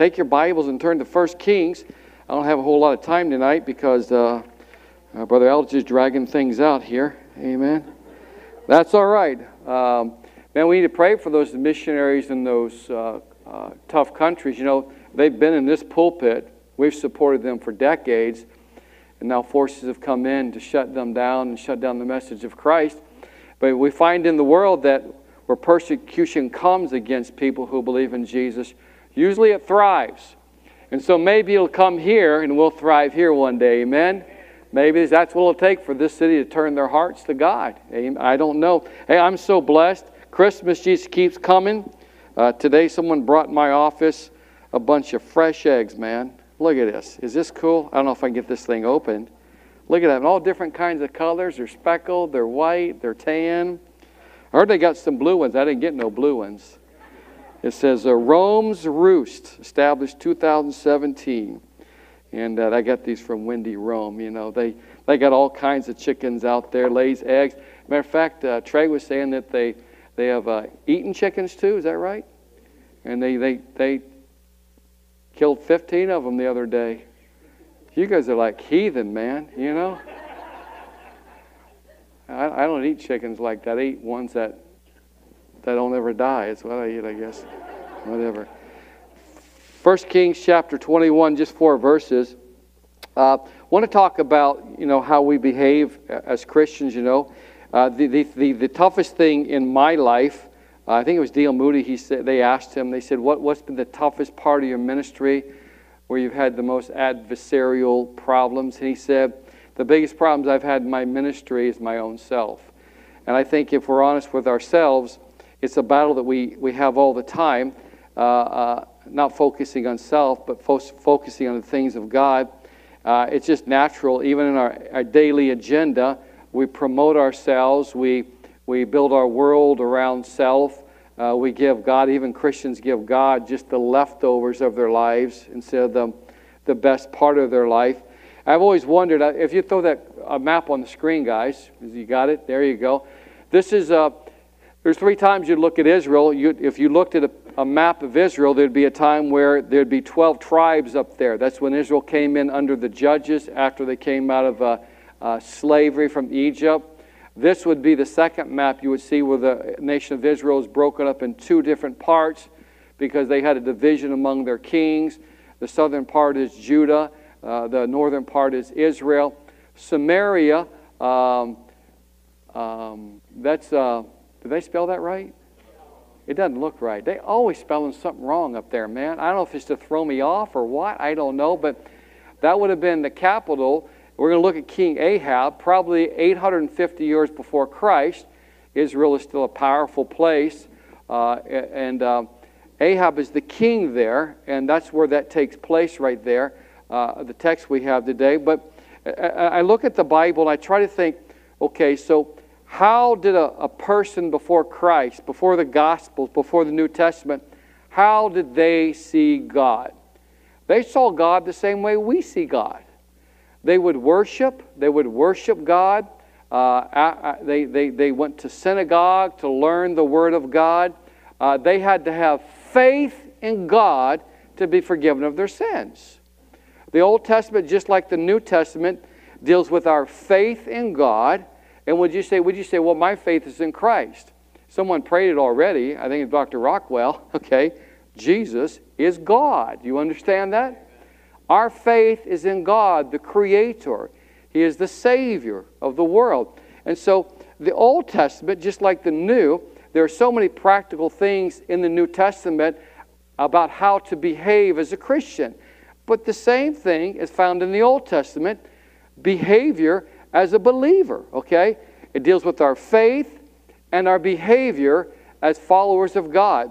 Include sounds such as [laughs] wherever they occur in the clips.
take your Bibles and turn to 1 Kings. I don't have a whole lot of time tonight because uh, uh, Brother Eldridge is dragging things out here. Amen. That's all right. Um, man, we need to pray for those missionaries in those uh, uh, tough countries. You know, they've been in this pulpit. We've supported them for decades. And now forces have come in to shut them down and shut down the message of Christ. But we find in the world that where persecution comes against people who believe in Jesus, usually it thrives. And so maybe it'll come here and we'll thrive here one day. Amen? Maybe that's what it'll take for this city to turn their hearts to God. I don't know. Hey, I'm so blessed. Christmas just keeps coming. Uh, today, someone brought in my office a bunch of fresh eggs, man. Look at this. Is this cool? I don't know if I can get this thing open. Look at that. All different kinds of colors. They're speckled, they're white, they're tan. I heard they got some blue ones. I didn't get no blue ones. It says uh, Rome's Roost, established 2017. And uh, I got these from Wendy Rome. You know, they, they got all kinds of chickens out there, lays eggs. Matter of fact, uh, Trey was saying that they, they have uh, eaten chickens too. Is that right? And they, they, they killed 15 of them the other day. You guys are like heathen, man, you know? I, I don't eat chickens like that. I eat ones that that don't ever die. It's what I eat, I guess. Whatever. First Kings chapter 21, just four verses. Uh, want to talk about you know how we behave as Christians. You know, uh, the, the, the the toughest thing in my life. Uh, I think it was D.L. Moody. He said they asked him. They said, "What what's been the toughest part of your ministry, where you've had the most adversarial problems?" And he said, the biggest problems I've had in my ministry is my own self. And I think if we're honest with ourselves, it's a battle that we, we have all the time, uh, uh, not focusing on self, but fo- focusing on the things of God. Uh, it's just natural, even in our, our daily agenda, we promote ourselves, we, we build our world around self. Uh, we give God, even Christians give God just the leftovers of their lives instead of the, the best part of their life. I've always wondered uh, if you throw that a map on the screen, guys. You got it? There you go. This is uh, there's three times you'd look at Israel. You, if you looked at a, a, map of Israel, there'd be a time where there'd be 12 tribes up there. That's when Israel came in under the judges after they came out of uh, uh, slavery from Egypt. This would be the second map you would see where the nation of Israel is broken up in two different parts because they had a division among their kings. The southern part is Judah, uh, the northern part is Israel. Samaria, um, um, that's, uh, did they spell that right? It doesn't look right. They always spelling something wrong up there, man. I don't know if it's to throw me off or what. I don't know, but that would have been the capital. We're going to look at King Ahab, probably 850 years before Christ. Israel is still a powerful place, uh, and uh, Ahab is the king there, and that's where that takes place right there uh, the text we have today. But I look at the Bible and I try to think okay, so how did a, a person before Christ, before the Gospels, before the New Testament, how did they see God? They saw God the same way we see God. They would worship, they would worship God. Uh, they, they, they went to synagogue to learn the Word of God. Uh, they had to have faith in God to be forgiven of their sins. The Old Testament, just like the New Testament, deals with our faith in God. And would you say, would you say, well, my faith is in Christ? Someone prayed it already. I think it's Dr. Rockwell. [laughs] Okay. Jesus is God. Do you understand that? Our faith is in God, the Creator. He is the Savior of the world. And so the Old Testament, just like the New, there are so many practical things in the New Testament about how to behave as a Christian. But the same thing is found in the Old Testament behavior as a believer, okay? It deals with our faith and our behavior as followers of God.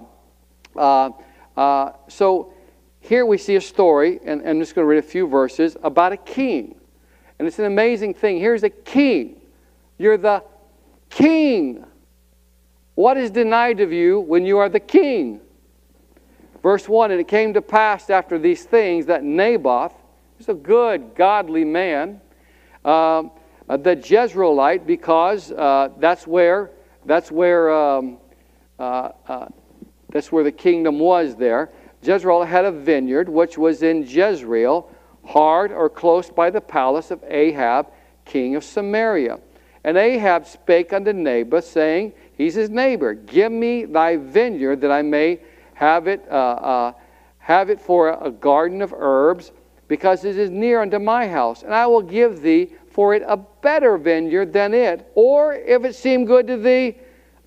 Uh, uh, so here we see a story, and, and I'm just going to read a few verses, about a king. And it's an amazing thing. Here's a king. You're the king. What is denied of you when you are the king? Verse 1 And it came to pass after these things that Naboth, who's a good, godly man, uh, the Jezreelite, because uh, that's where that's where um, uh, uh, that's where the kingdom was there. Jezreel had a vineyard which was in Jezreel, hard or close by the palace of Ahab, king of Samaria. And Ahab spake unto Naboth, saying, He's his neighbor, Give me thy vineyard that I may have it, uh, uh, have it for a garden of herbs, because it is near unto my house, and I will give thee for it a better vineyard than it. Or if it seem good to thee,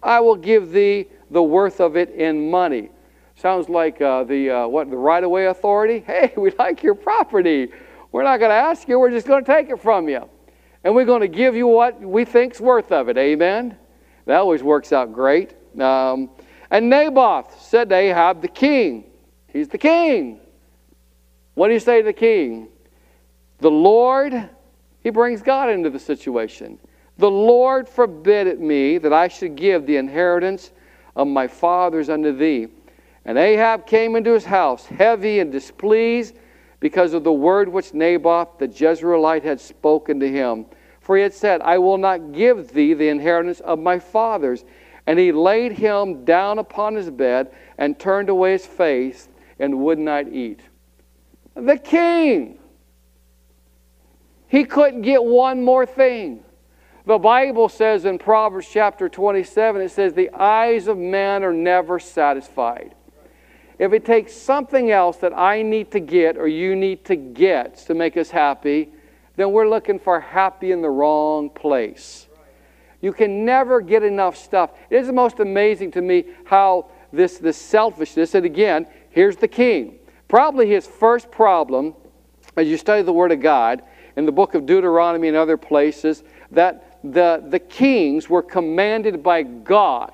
I will give thee the worth of it in money. Sounds like uh, the uh, what the right of way authority. [laughs] Hey, we like your property. We're not going to ask you. We're just going to take it from you, and we're going to give you what we think's worth of it. Amen. That always works out great. Um, and Naboth said to Ahab, the king, he's the king. What do you say to the king? The Lord, he brings God into the situation. The Lord forbid it me that I should give the inheritance of my fathers unto thee. And Ahab came into his house, heavy and displeased, because of the word which Naboth the Jezreelite had spoken to him. For he had said, I will not give thee the inheritance of my fathers. And he laid him down upon his bed and turned away his face and would not eat. The king. He couldn't get one more thing. The Bible says in Proverbs chapter 27, it says, The eyes of man are never satisfied. If it takes something else that I need to get or you need to get to make us happy, then we're looking for happy in the wrong place. You can never get enough stuff. It is the most amazing to me how this, this selfishness, and again, here's the king. Probably his first problem, as you study the Word of God, in the book of Deuteronomy and other places, that the, the kings were commanded by God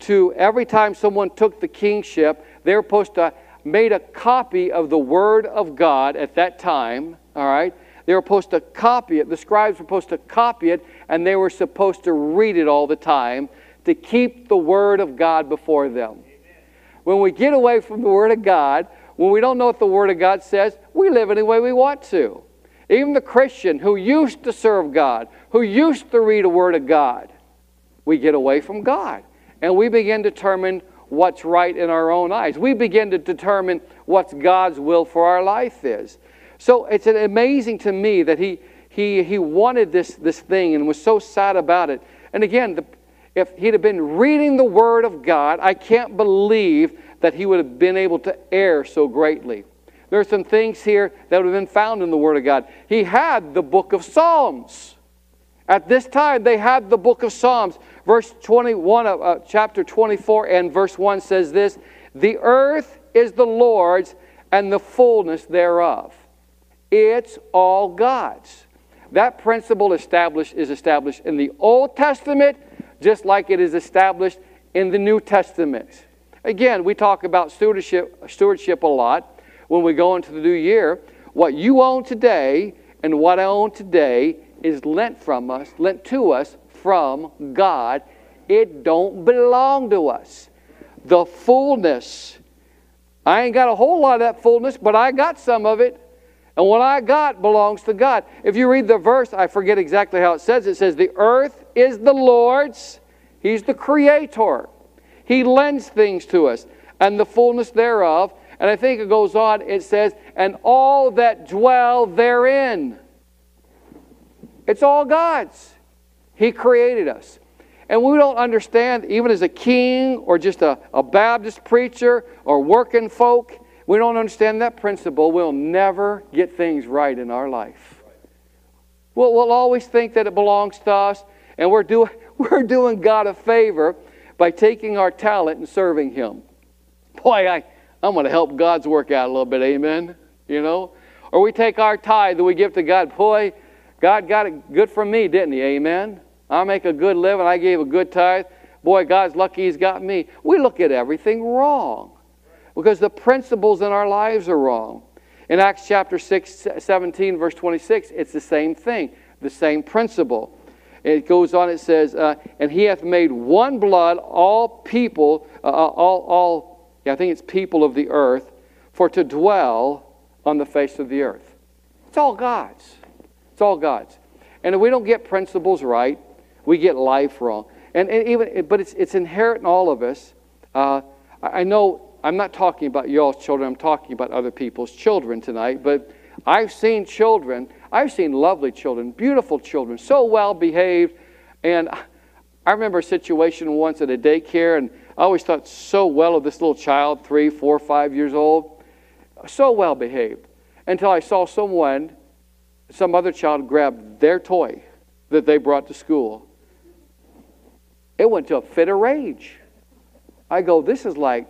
to, every time someone took the kingship, they were supposed to made a copy of the Word of God at that time, all right? They were supposed to copy it. The scribes were supposed to copy it, and they were supposed to read it all the time to keep the Word of God before them. When we get away from the Word of God, when we don't know what the Word of God says, we live any way we want to. Even the Christian who used to serve God, who used to read a Word of God, we get away from God. And we begin to determine what's right in our own eyes. We begin to determine what God's will for our life is. So it's amazing to me that he, he, he wanted this, this thing and was so sad about it. And again, the, if he'd have been reading the Word of God, I can't believe that he would have been able to err so greatly. There are some things here that would have been found in the Word of God. He had the book of Psalms. At this time, they had the book of Psalms. Verse 21 of uh, chapter 24 and verse 1 says this The earth is the Lord's and the fullness thereof it's all God's. That principle established is established in the Old Testament just like it is established in the New Testament. Again, we talk about stewardship, stewardship a lot when we go into the new year. What you own today and what I own today is lent from us, lent to us from God. It don't belong to us. The fullness. I ain't got a whole lot of that fullness, but I got some of it. And what I got belongs to God. If you read the verse, I forget exactly how it says. It says, The earth is the Lord's, He's the creator. He lends things to us, and the fullness thereof. And I think it goes on, it says, And all that dwell therein. It's all God's. He created us. And we don't understand, even as a king or just a, a Baptist preacher or working folk, we don't understand that principle, we'll never get things right in our life. We'll, we'll always think that it belongs to us, and we're, do, [laughs] we're doing God a favor by taking our talent and serving Him. Boy, I, I'm going to help God's work out a little bit, amen? You know? Or we take our tithe that we give to God. Boy, God got it good from me, didn't He? Amen? I make a good living. I gave a good tithe. Boy, God's lucky He's got me. We look at everything wrong because the principles in our lives are wrong. In Acts chapter 6, 17, verse 26, it's the same thing, the same principle. It goes on, it says, uh, And he hath made one blood all people, uh, uh, all, all, yeah, I think it's people of the earth, for to dwell on the face of the earth. It's all God's. It's all God's. And if we don't get principles right, we get life wrong. And, and even, but it's, it's inherent in all of us. Uh, I know I'm not talking about y'all's children, I'm talking about other people's children tonight, but I've seen children, I've seen lovely children, beautiful children, so well behaved. And I remember a situation once at a daycare, and I always thought so well of this little child, three, four, five years old, so well behaved, until I saw someone, some other child, grab their toy that they brought to school. It went to a fit of rage. I go, this is like,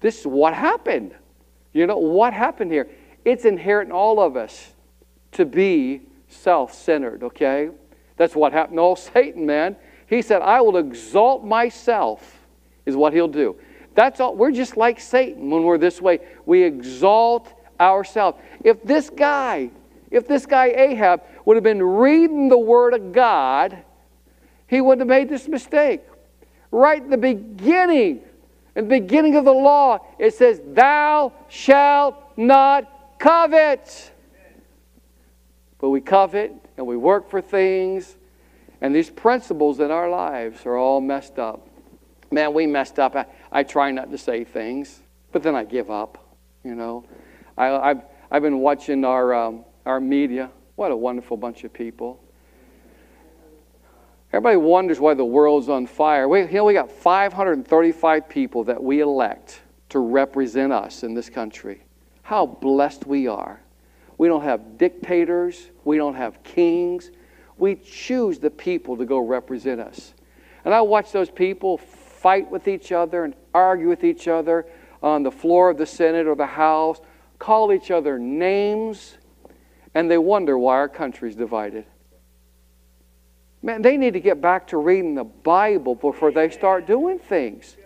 this is what happened. You know, what happened here? It's inherent in all of us to be self centered, okay? That's what happened to old [laughs] Satan, man. He said, I will exalt myself, is what he'll do. That's all. We're just like Satan when we're this way. We exalt ourselves. If this guy, if this guy Ahab would have been reading the Word of God, he wouldn't have made this mistake. Right in the beginning, in the beginning of the law, it says, Thou shalt not covet. But we covet and we work for things and these principles in our lives are all messed up. Man, we messed up. I, I try not to say things, but then I give up. You know, I, have I've been watching our, um, our media. What a wonderful bunch of people. Everybody wonders why the world's on fire. We, know, we got 535 people that we elect to represent us in this country. How blessed we are. We don't have dictators, we don't have kings, we choose the people to go represent us. And I watch those people fight with each other and argue with each other on the floor of the Senate or the House, call each other names, and they wonder why our country's divided. Man, they need to get back to reading the Bible before they start doing things.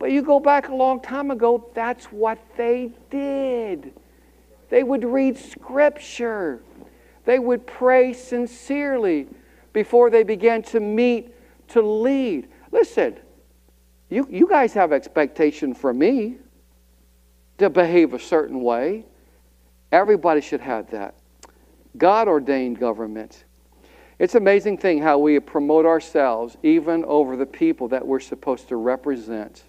But you go back a long time ago, that's what they did. They would read Scripture. They would pray sincerely before they began to meet to lead. Listen, you, you guys have expectation for me to behave a certain way. Everybody should have that. God ordained government. It's an amazing thing how we promote ourselves even over the people that we're supposed to represent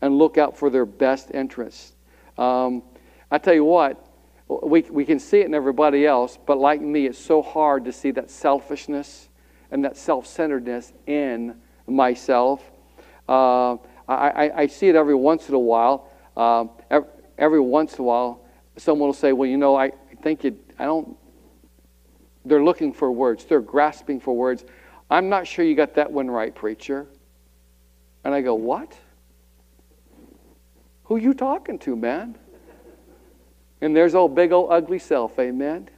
and look out for their best interests. Um, I tell you what, we, we can see it in everybody else, but like me, it's so hard to see that selfishness and that self centeredness in myself. Uh, I, I, see it every once in a while. Uh, every, every, once in a while, someone will say, Well, you know, I think it, I don't. They're looking for words, they're grasping for words. I'm not sure you got that one right, preacher. And I go, What? Who are you talking to, man? And there's old big old ugly self, amen?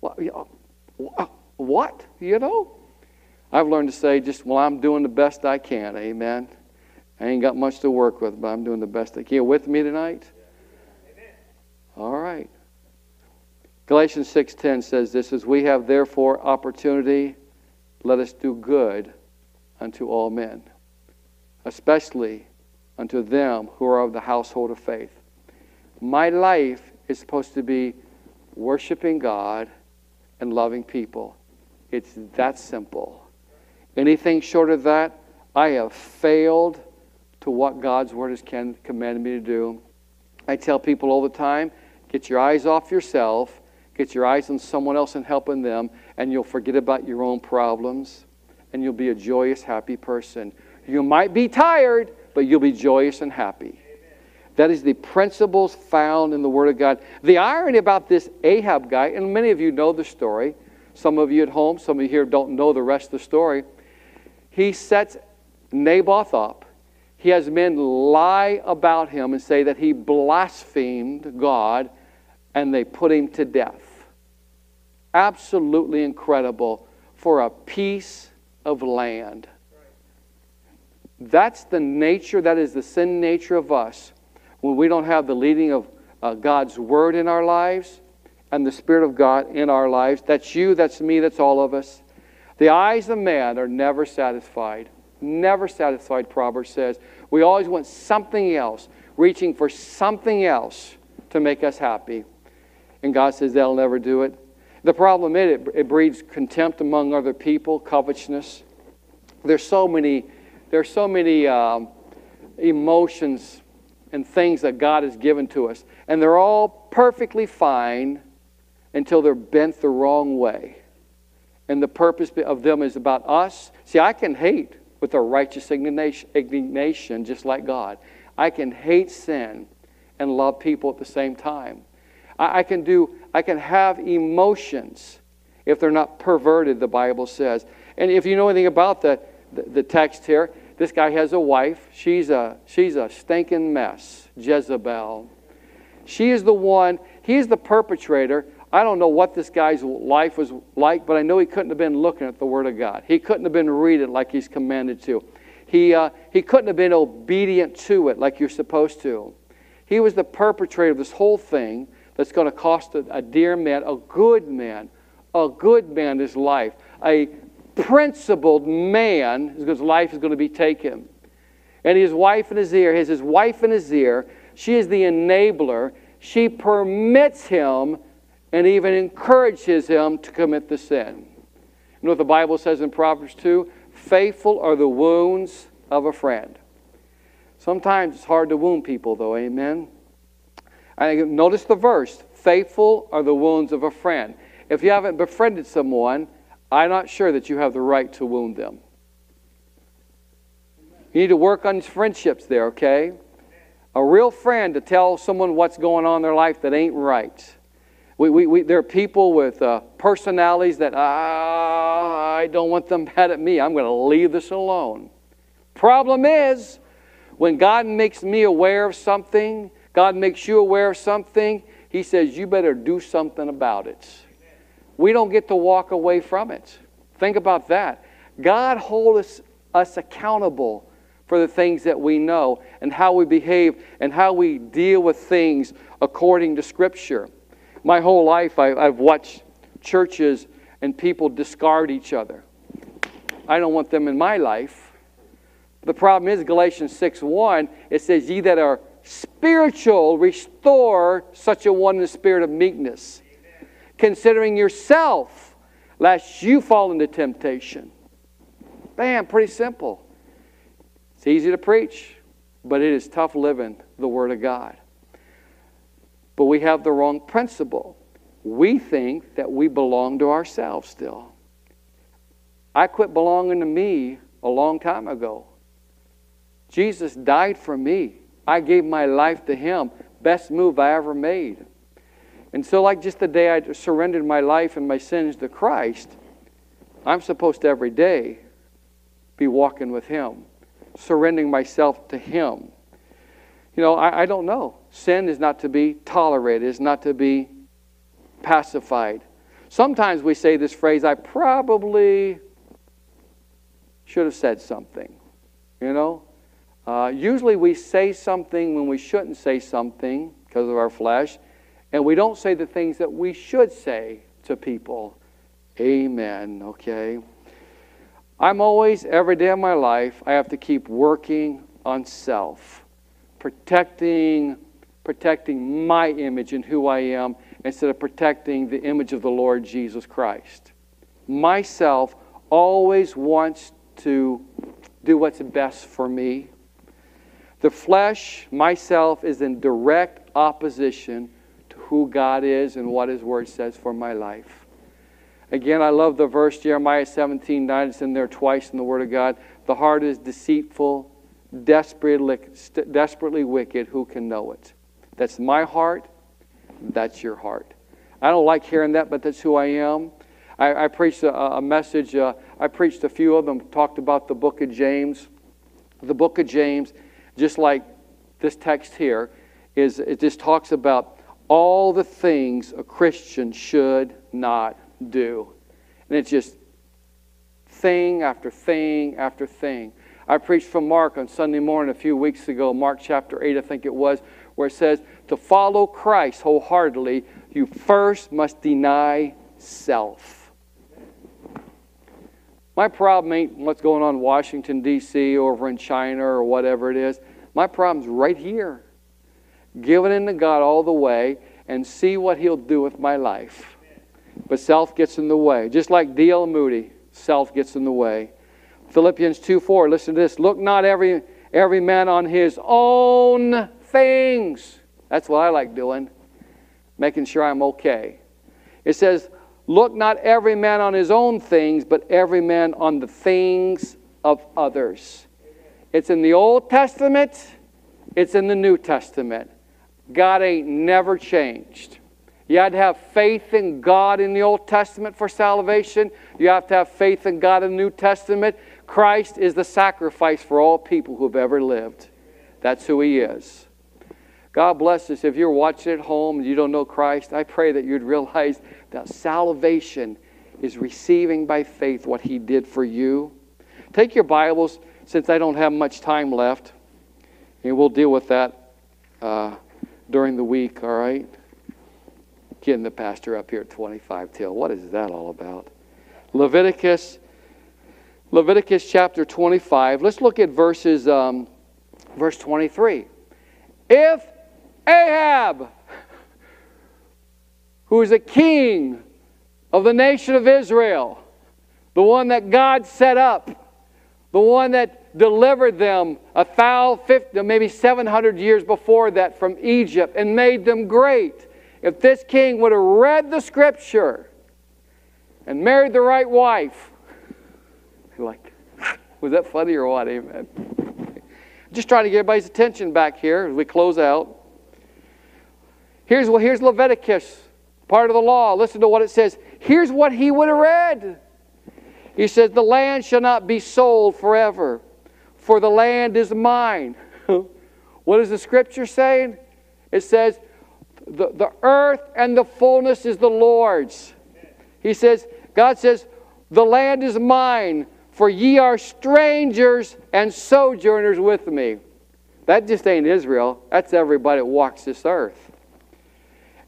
What? You know? I've learned to say just, well, I'm doing the best I can, amen? I ain't got much to work with, but I'm doing the best I can. You with me tonight? All right. Galatians 6:10 says this is we have therefore opportunity let us do good unto all men especially unto them who are of the household of faith. My life is supposed to be worshiping God and loving people. It's that simple. Anything short of that, I have failed to what God's Word has commanded me to do. I tell people all the time get your eyes off yourself, get your eyes on someone else and helping them, and you'll forget about your own problems, and you'll be a joyous, happy person. You might be tired, but you'll be joyous and happy. That is the principles found in the Word of God. The irony about this Ahab guy, and many of you know the story, some of you at home, some of you here don't know the rest of the story. He sets Naboth up. He has men lie about him and say that he blasphemed God, and they put him to death. Absolutely incredible for a piece of land. That's the nature, that is the sin nature of us when we don't have the leading of uh, God's Word in our lives and the Spirit of God in our lives. That's you, that's me, that's all of us. The eyes of man are never satisfied. Never satisfied, Proverbs says. We always want something else, reaching for something else to make us happy. And God says that'll never do it. The problem is it, it breeds contempt among other people, covetousness. There's so many, there's so many um, emotions and things that God has given to us. And they're all perfectly fine until they're bent the wrong way. And the purpose of them is about us. See, I can hate with a righteous indignation, just like God. I can hate sin and love people at the same time. I, I can do, I can have emotions if they're not perverted, the Bible says. And if you know anything about the, the, the text here, this guy has a wife. She's a, she's a stinking mess, Jezebel. She is the one, he's the perpetrator. I don't know what this guy's life was like, but I know he couldn't have been looking at the Word of God. He couldn't have been reading like he's commanded to. He, uh, he couldn't have been obedient to it like you're supposed to. He was the perpetrator of this whole thing that's going to cost a, a dear man, a good man, a good man his life, a principled man whose life is going to be taken. And his wife in his ear, has his wife in his ear. She is the enabler. She permits him and even encourages him to commit the sin. You know what the Bible says in Proverbs 2? Faithful are the wounds of a friend. Sometimes it's hard to wound people, though, amen? I notice the verse faithful are the wounds of a friend. If you haven't befriended someone, I'm not sure that you have the right to wound them. You need to work on friendships there, okay? A real friend to tell someone what's going on in their life that ain't right. We, we, we, there are people with uh, personalities that ah, I don't want them mad at me. I'm going to leave this alone. Problem is, when God makes me aware of something, God makes you aware of something, He says, You better do something about it we don't get to walk away from it. Think about that. God holds us, us accountable for the things that we know and how we behave and how we deal with things according to Scripture. My whole life, I, I've watched churches and people discard each other. I don't want them in my life. The problem is Galatians 6 1, it says, Ye that are spiritual, restore such a one in the spirit of meekness considering yourself, lest you fall into temptation. Bam, pretty simple. It's easy to preach, but it is tough living the Word of God. But we have the wrong principle. We think that we belong to ourselves still. I quit belonging to me a long time ago. Jesus died for me. I gave my life to Him. Best move I ever made. And so, like just the day I surrendered my life and my sins to Christ, I'm supposed to every day be walking with Him, surrendering myself to Him. You know, I, I don't know. Sin is not to be tolerated, it's not to be pacified. Sometimes we say this phrase, I probably should have said something. You know? Uh, usually we say something when we shouldn't say something because of our flesh and we don't say the things that we should say to people. Amen, okay? I'm always, every day of my life, I have to keep working on self, protecting, protecting my image and who I am instead of protecting the image of the Lord Jesus Christ. Myself always wants to do what's best for me. The flesh, myself, is in direct opposition to who God is and what His Word says for my life. Again, I love the verse Jeremiah 17 9. It's in there twice in the Word of God. The heart is deceitful, desperately, desperately wicked. Who can know it? That's my heart. That's your heart. I don't like hearing that, but that's who I am. I, I preached a, a message. Uh, I preached a few of them, talked about the book of James. The book of James, just like this text here, is it just talks about all the things a Christian should not do. And it's just thing after thing after thing. I preached from Mark on Sunday morning a few weeks ago, Mark chapter 8, I think it was, where it says, To follow Christ wholeheartedly, you first must deny self. My problem ain't what's going on in Washington, D.C., over in China, or whatever it is. My problem's right here. Give it into God all the way and see what He'll do with my life. But self gets in the way. Just like D.L. Moody, self gets in the way. Philippians 2 4, listen to this. Look not every, every man on his own things. That's what I like doing, making sure I'm okay. It says, Look not every man on his own things, but every man on the things of others. It's in the Old Testament, it's in the New Testament. God ain't never changed. You had to have faith in God in the Old Testament for salvation. You have to have faith in God in the New Testament. Christ is the sacrifice for all people who've ever lived. That's who He is. God bless us. If you're watching at home and you don't know Christ, I pray that you'd realize that salvation is receiving by faith what He did for you. Take your Bibles, since I don't have much time left, and we'll deal with that uh, during the week, all right? Getting the pastor up here at 25 till. What is that all about? Leviticus, Leviticus chapter 25. Let's look at verses, um, verse 23. If Ahab, who is a king of the nation of Israel, the one that God set up, the one that delivered them a thousand, maybe 700 years before that from Egypt and made them great. If this king would have read the scripture and married the right wife, like, was that funny or what? Amen. Just trying to get everybody's attention back here as we close out. Here's, well, here's Leviticus, part of the law. Listen to what it says. Here's what he would have read. He says, The land shall not be sold forever, for the land is mine. [laughs] what is the scripture saying? It says, the, the earth and the fullness is the Lord's. He says, God says, The land is mine, for ye are strangers and sojourners with me. That just ain't Israel. That's everybody that walks this earth.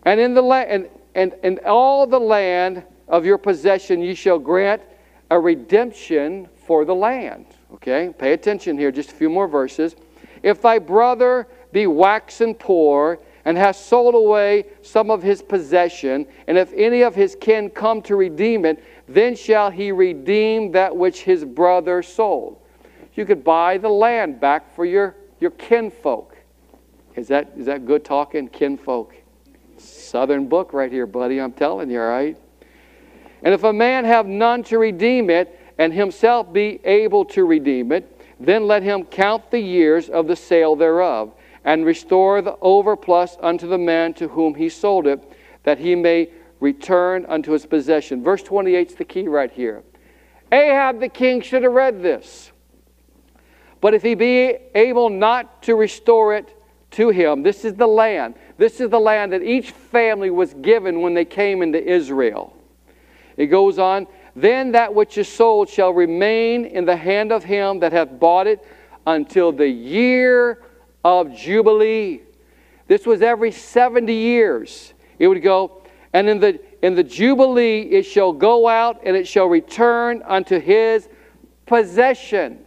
And in the land and, and, and all the land of your possession ye shall grant a redemption for the land. Okay, pay attention here, just a few more verses. If thy brother be waxen poor, and has sold away some of his possession, and if any of his kin come to redeem it, then shall he redeem that which his brother sold. You could buy the land back for your, your kinfolk. Is that, is that good talking, kinfolk? Southern book right here, buddy, I'm telling you, all right? And if a man have none to redeem it, and himself be able to redeem it, then let him count the years of the sale thereof, and restore the overplus unto the man to whom he sold it, that he may return unto his possession. Verse 28 is the key right here. Ahab the king should have read this. But if he be able not to restore it to him, this is the land. This is the land that each family was given when they came into Israel. It goes on, then that which is sold shall remain in the hand of him that hath bought it until the year of Jubilee. This was every 70 years. It would go, and in the, in the Jubilee it shall go out and it shall return unto his possession.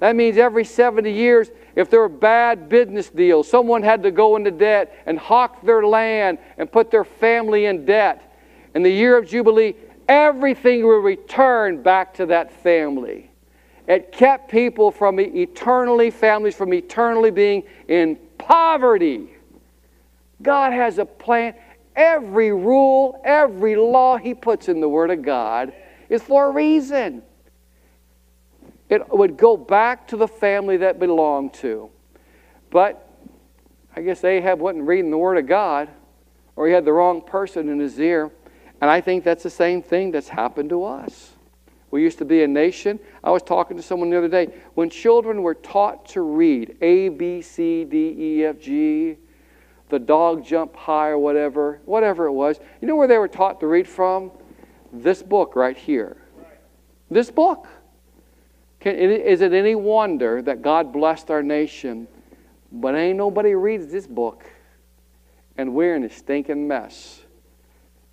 That means every 70 years, if there were bad business deals, someone had to go into debt and hawk their land and put their family in debt. In the year of Jubilee, everything will return back to that family. It kept people from eternally, families from eternally being in poverty. God has a plan. Every rule, every law He puts in the Word of God is for a reason. It would go back to the family that belonged to. But I guess Ahab wasn't reading the Word of God, or he had the wrong person in his ear. And I think that's the same thing that's happened to us. We used to be a nation. I was talking to someone the other day. When children were taught to read A, B, C, D, E, F, G, the dog jump high or whatever, whatever it was, you know where they were taught to read from? This book right here. This book. Can, is it any wonder that God blessed our nation, but ain't nobody reads this book? And we're in a stinking mess.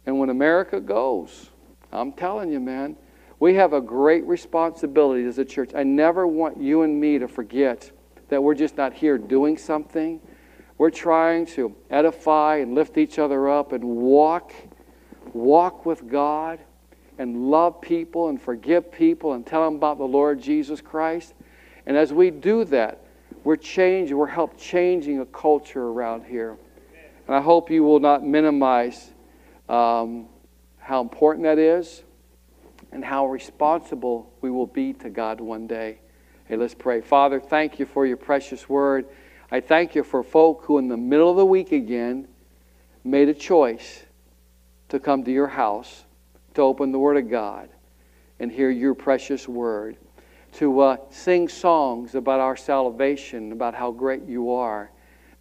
And when America goes, I'm telling you, man, we have a great responsibility as a church. I never want you and me to forget that we're just not here doing something. We're trying to edify and lift each other up and walk, walk with God and love people and forgive people and tell them about the Lord Jesus Christ. And as we do that, we're changing, we're help changing a culture around here. And I hope you will not minimize um, how important that is and how responsible we will be to God one day. Hey, let's pray. Father, thank you for your precious word. I thank you for folk who, in the middle of the week again, made a choice to come to your house, to open the Word of God, and hear your precious word, to uh, sing songs about our salvation, about how great you are.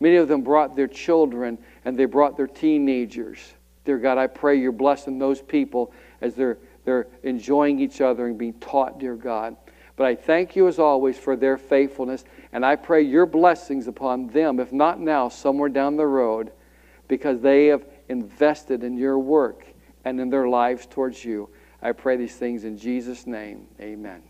Many of them brought their children and they brought their teenagers. Dear God, I pray you're blessing those people as they're, they're enjoying each other and being taught, dear God. But I thank you as always for their faithfulness, and I pray your blessings upon them, if not now, somewhere down the road, because they have invested in your work and in their lives towards you. I pray these things in Jesus' name. Amen.